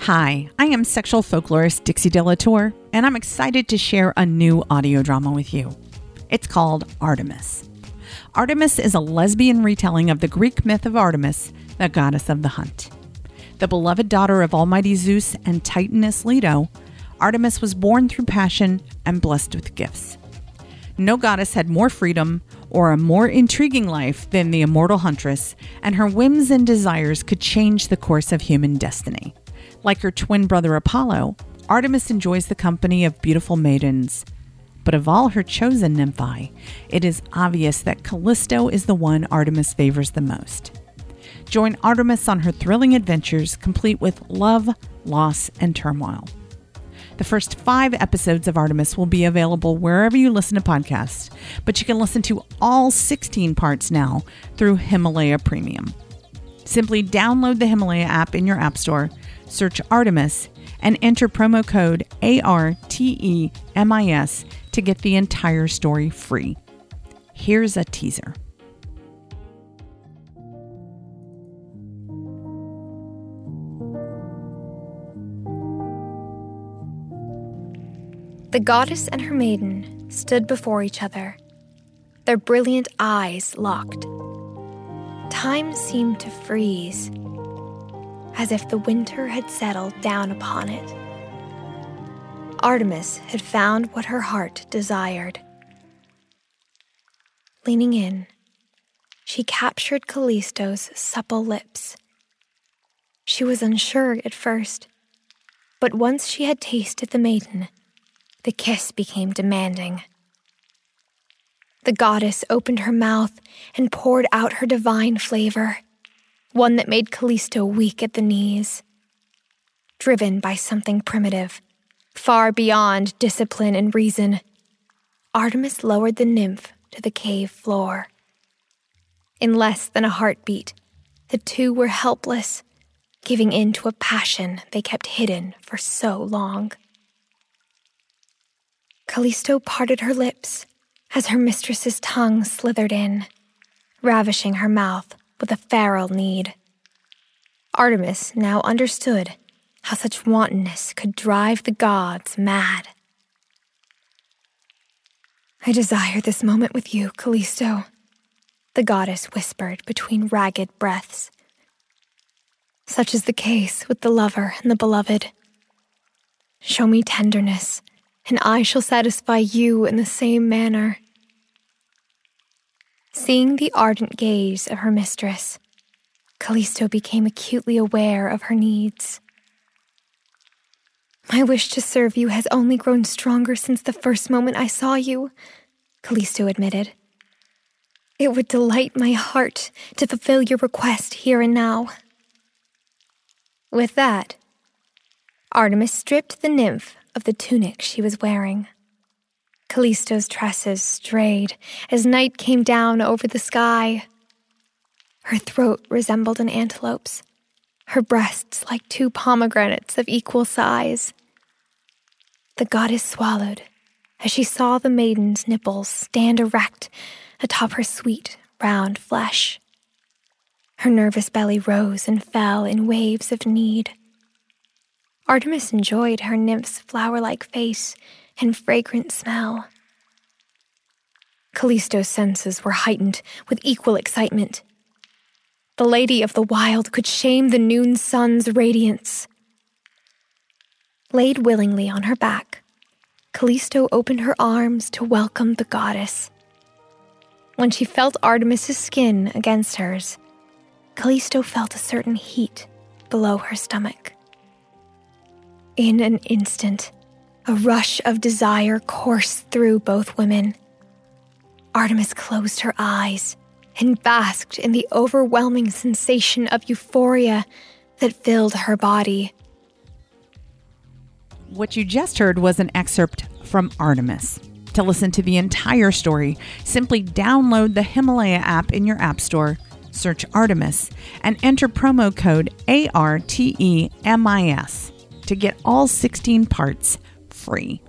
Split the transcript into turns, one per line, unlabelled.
Hi, I am sexual folklorist Dixie Delatour, and I'm excited to share a new audio drama with you. It's called Artemis. Artemis is a lesbian retelling of the Greek myth of Artemis, the goddess of the hunt. The beloved daughter of Almighty Zeus and Titaness Leto, Artemis was born through passion and blessed with gifts. No goddess had more freedom or a more intriguing life than the immortal huntress, and her whims and desires could change the course of human destiny. Like her twin brother Apollo, Artemis enjoys the company of beautiful maidens. But of all her chosen nymphai, it is obvious that Callisto is the one Artemis favors the most. Join Artemis on her thrilling adventures, complete with love, loss, and turmoil. The first five episodes of Artemis will be available wherever you listen to podcasts, but you can listen to all 16 parts now through Himalaya Premium. Simply download the Himalaya app in your App Store, search Artemis, and enter promo code ARTEMIS to get the entire story free. Here's a teaser.
The goddess and her maiden stood before each other, their brilliant eyes locked. Time seemed to freeze, as if the winter had settled down upon it. Artemis had found what her heart desired. Leaning in, she captured Callisto's supple lips. She was unsure at first, but once she had tasted the maiden, the kiss became demanding. The goddess opened her mouth and poured out her divine flavor, one that made Callisto weak at the knees. Driven by something primitive, far beyond discipline and reason, Artemis lowered the nymph to the cave floor. In less than a heartbeat, the two were helpless, giving in to a passion they kept hidden for so long. Callisto parted her lips as her mistress's tongue slithered in, ravishing her mouth with a feral need. Artemis now understood how such wantonness could drive the gods mad. I desire this moment with you, Callisto, the goddess whispered between ragged breaths. Such is the case with the lover and the beloved. Show me tenderness and I shall satisfy you in the same manner. Seeing the ardent gaze of her mistress, Callisto became acutely aware of her needs. My wish to serve you has only grown stronger since the first moment I saw you, Callisto admitted. It would delight my heart to fulfill your request here and now. With that, Artemis stripped the nymph of the tunic she was wearing. Callisto's tresses strayed as night came down over the sky. Her throat resembled an antelope's, her breasts like two pomegranates of equal size. The goddess swallowed as she saw the maiden's nipples stand erect atop her sweet, round flesh. Her nervous belly rose and fell in waves of need. Artemis enjoyed her nymph's flower like face and fragrant smell. Callisto's senses were heightened with equal excitement. The lady of the wild could shame the noon sun's radiance. Laid willingly on her back, Callisto opened her arms to welcome the goddess. When she felt Artemis's skin against hers, Callisto felt a certain heat below her stomach. In an instant, a rush of desire coursed through both women. Artemis closed her eyes and basked in the overwhelming sensation of euphoria that filled her body.
What you just heard was an excerpt from Artemis. To listen to the entire story, simply download the Himalaya app in your App Store, search Artemis, and enter promo code ARTEMIS to get all 16 parts free.